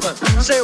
Say,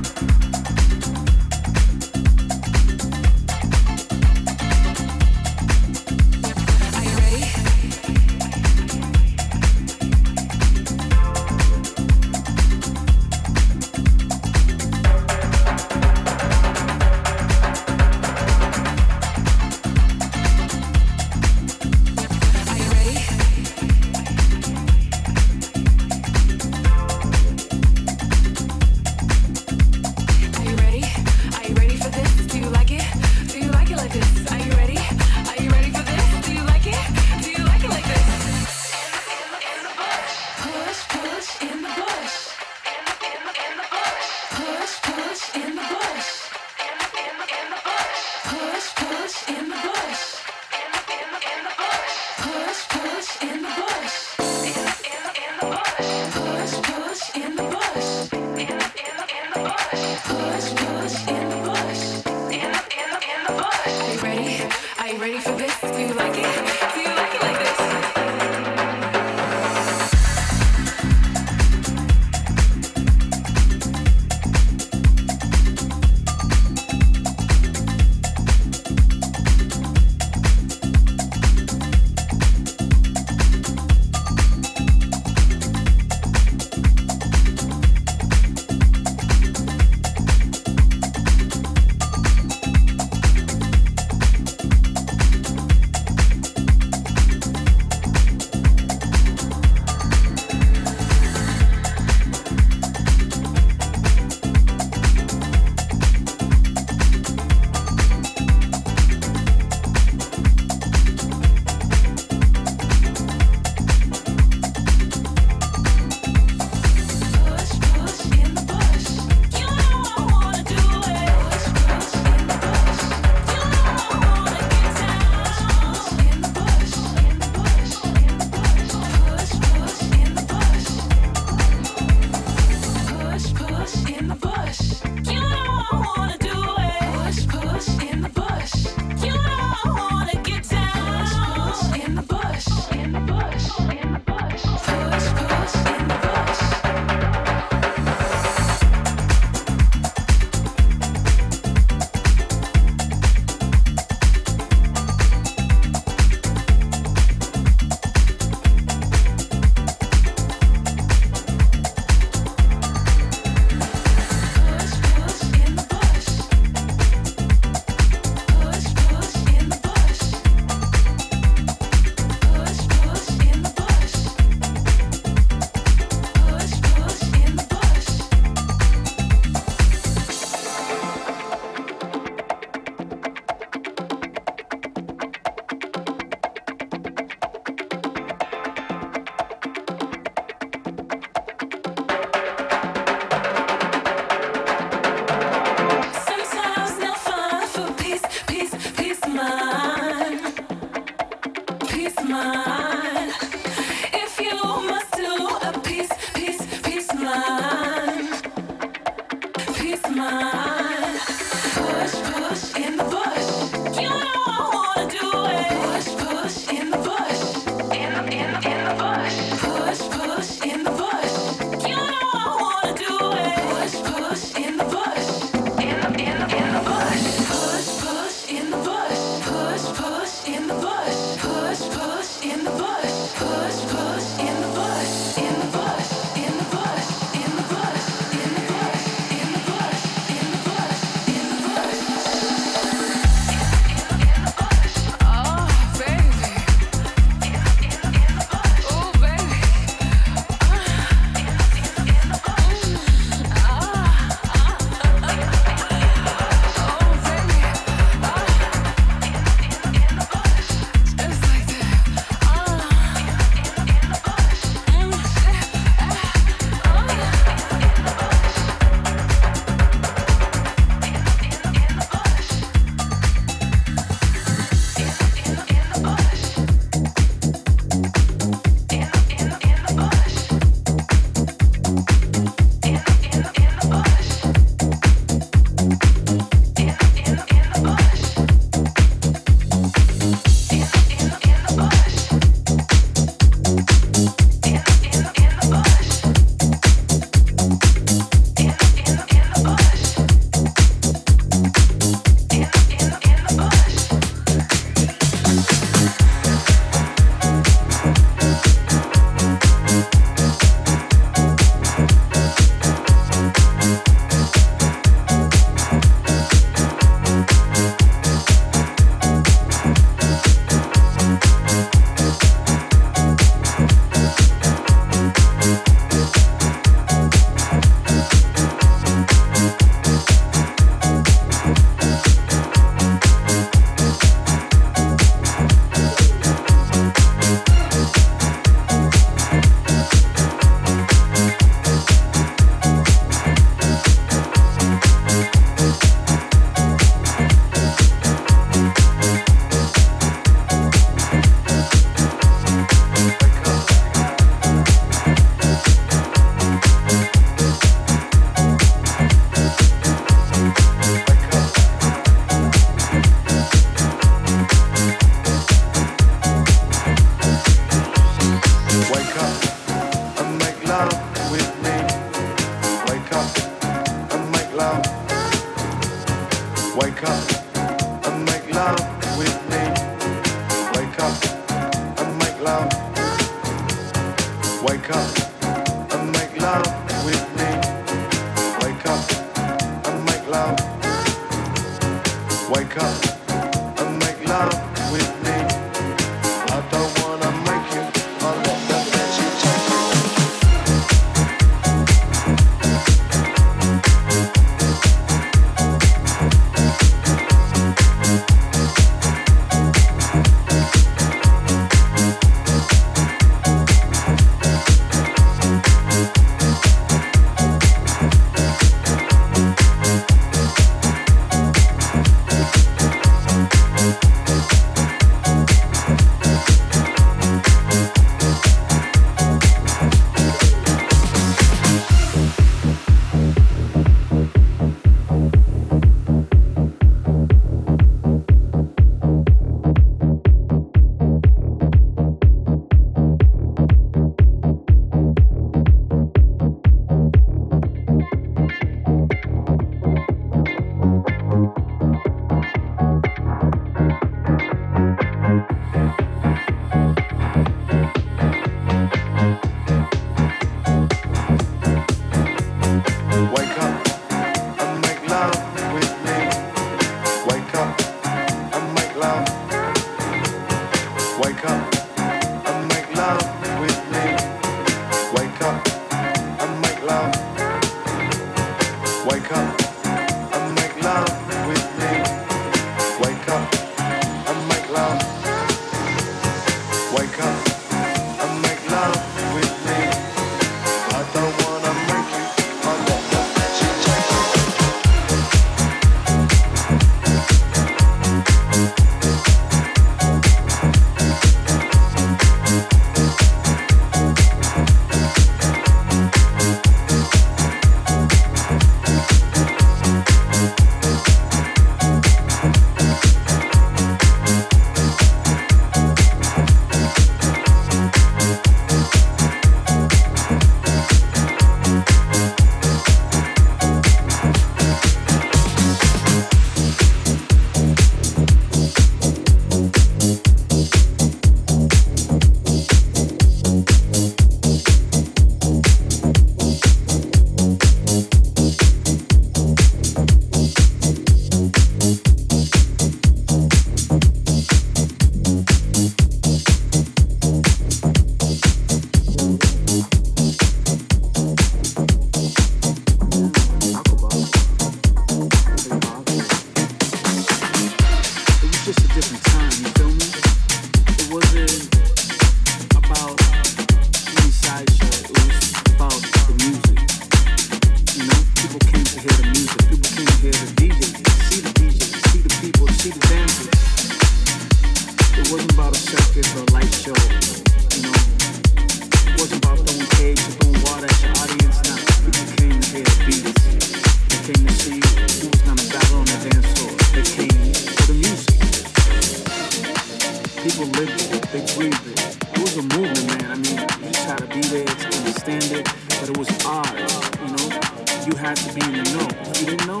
had to be in the know. If you didn't know,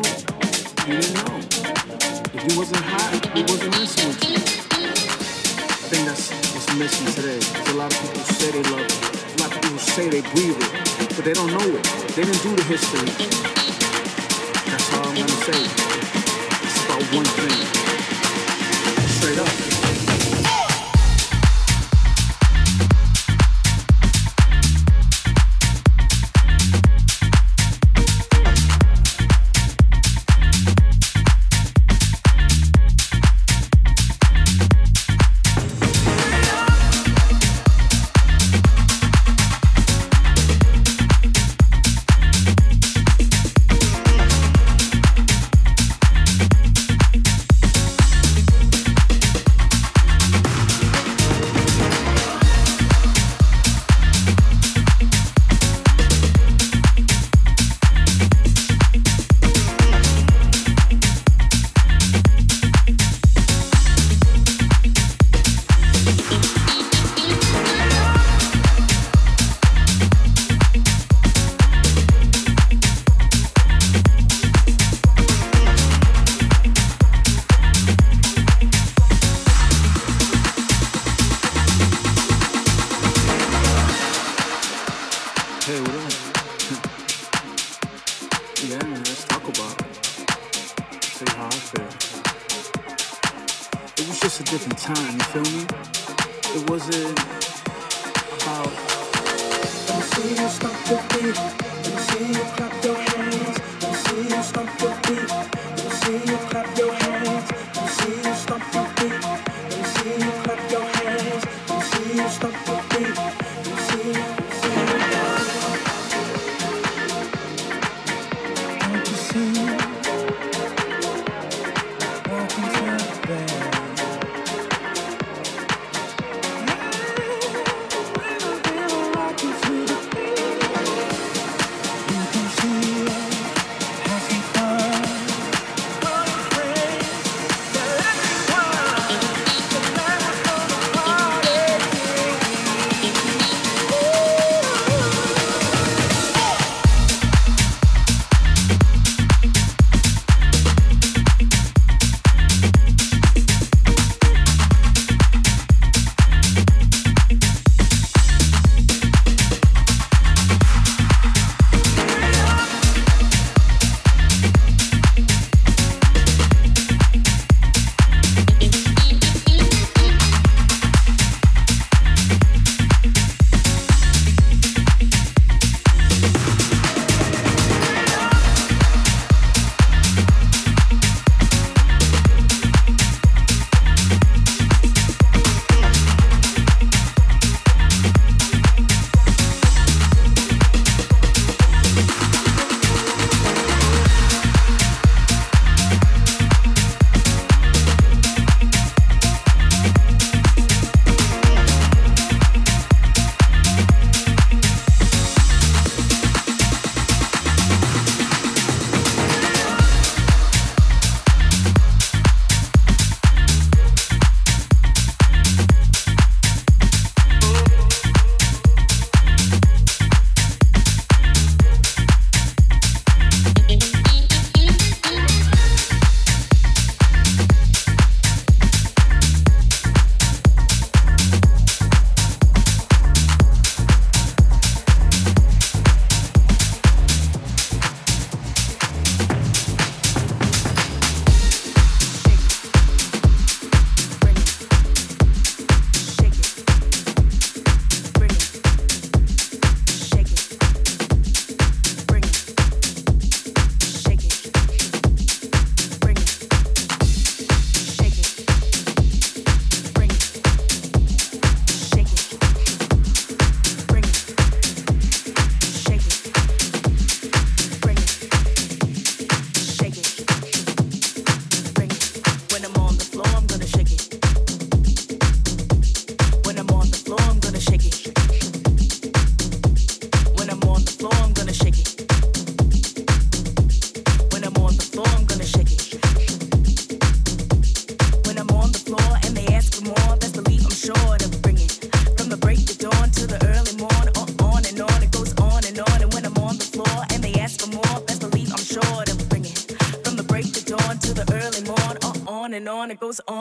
you didn't know. If you wasn't hot, you wasn't messing with you. I think that's what's missing today. There's a lot of people say they love it. A lot of people say they breathe it, but they don't know it. They didn't do the history. That's all I'm gonna say. just a different time, you feel me? It wasn't about. I see you your feet. I see you clap your hands. I see you your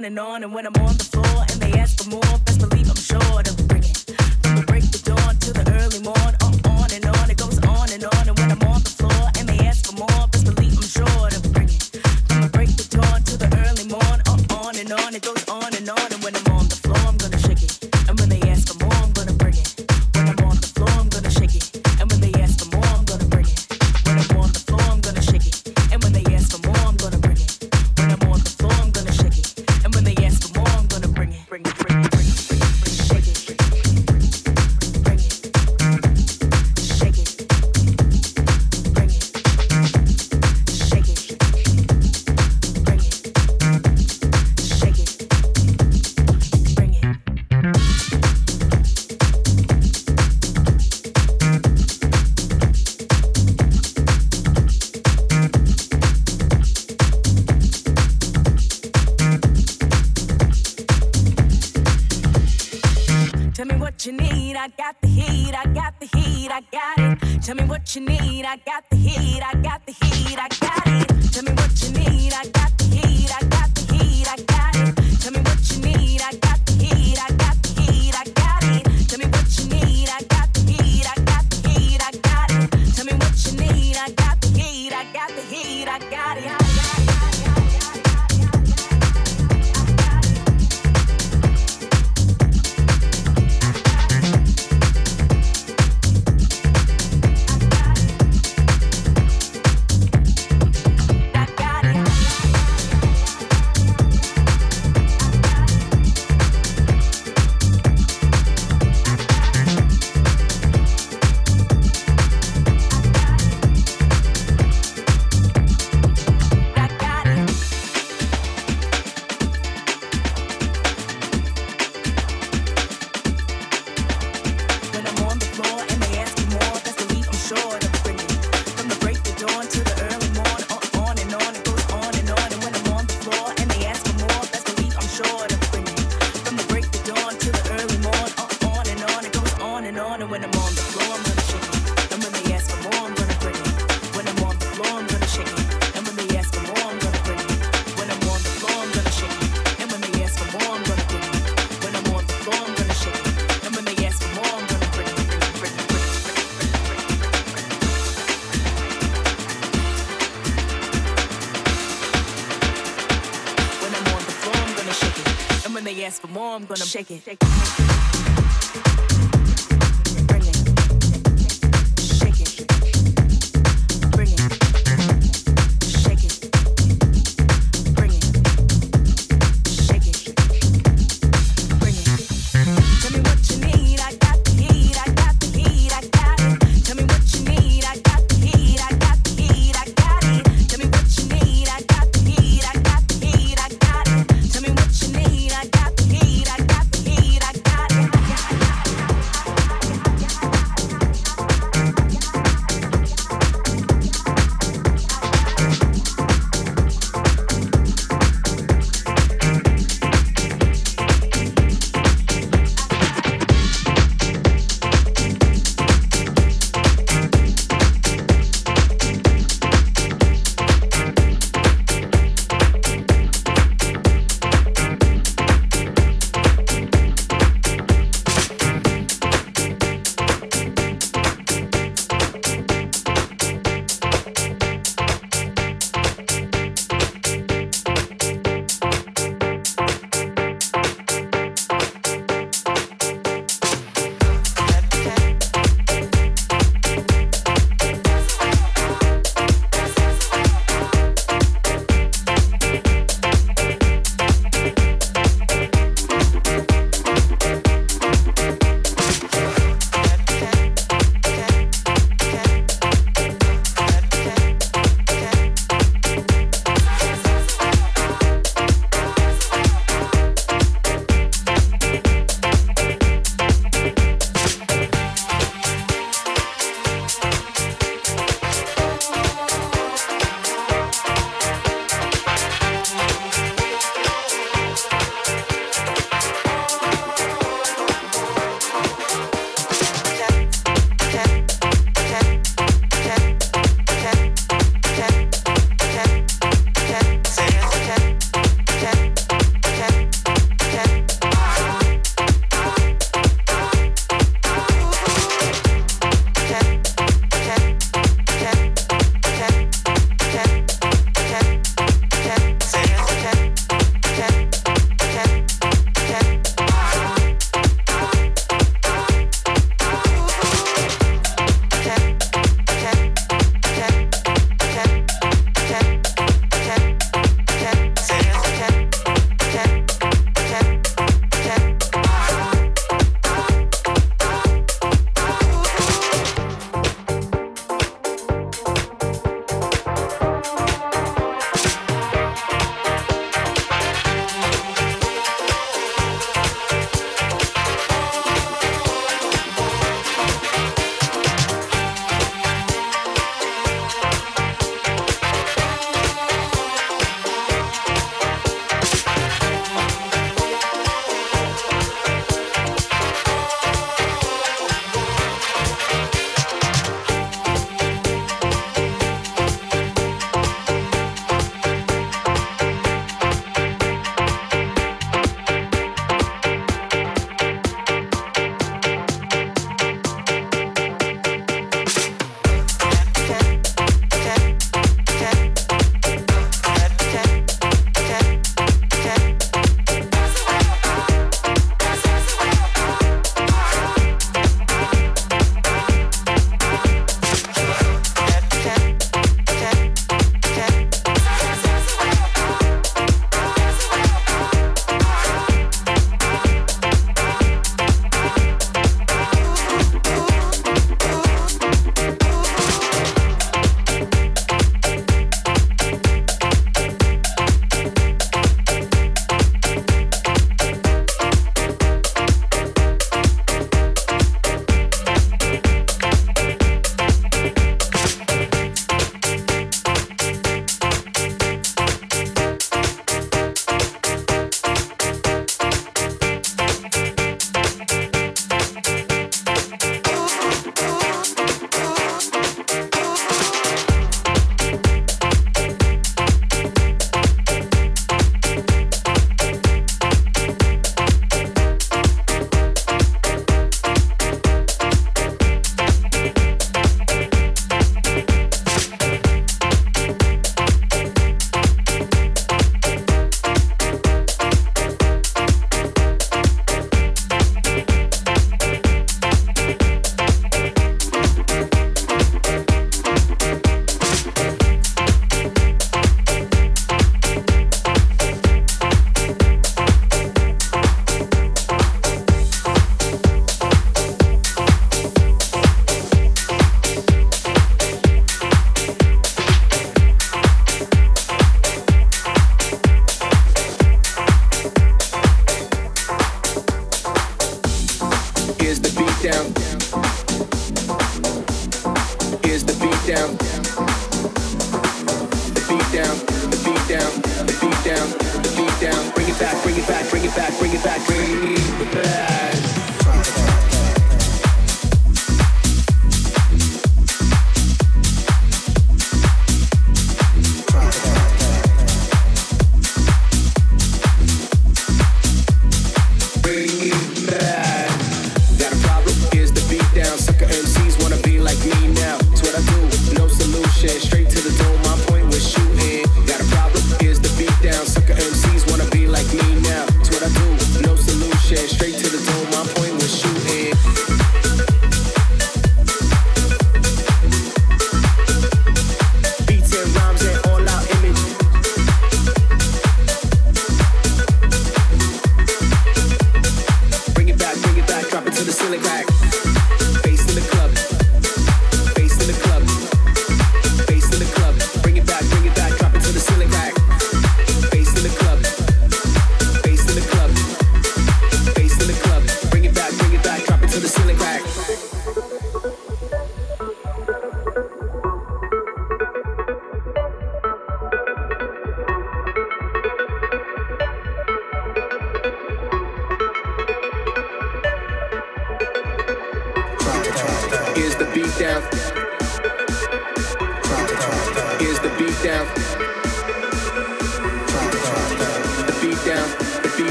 on and on. And when I'm on the floor and they ask for more, best believe I'm sure to bring it. From the break of dawn to the early morn, oh, on and on, it goes on and on. And when I'm on the floor and they ask for more, best believe I'm sure to bring it. From the break of dawn to the early morn, oh, on and on, it goes on and on. Shake it.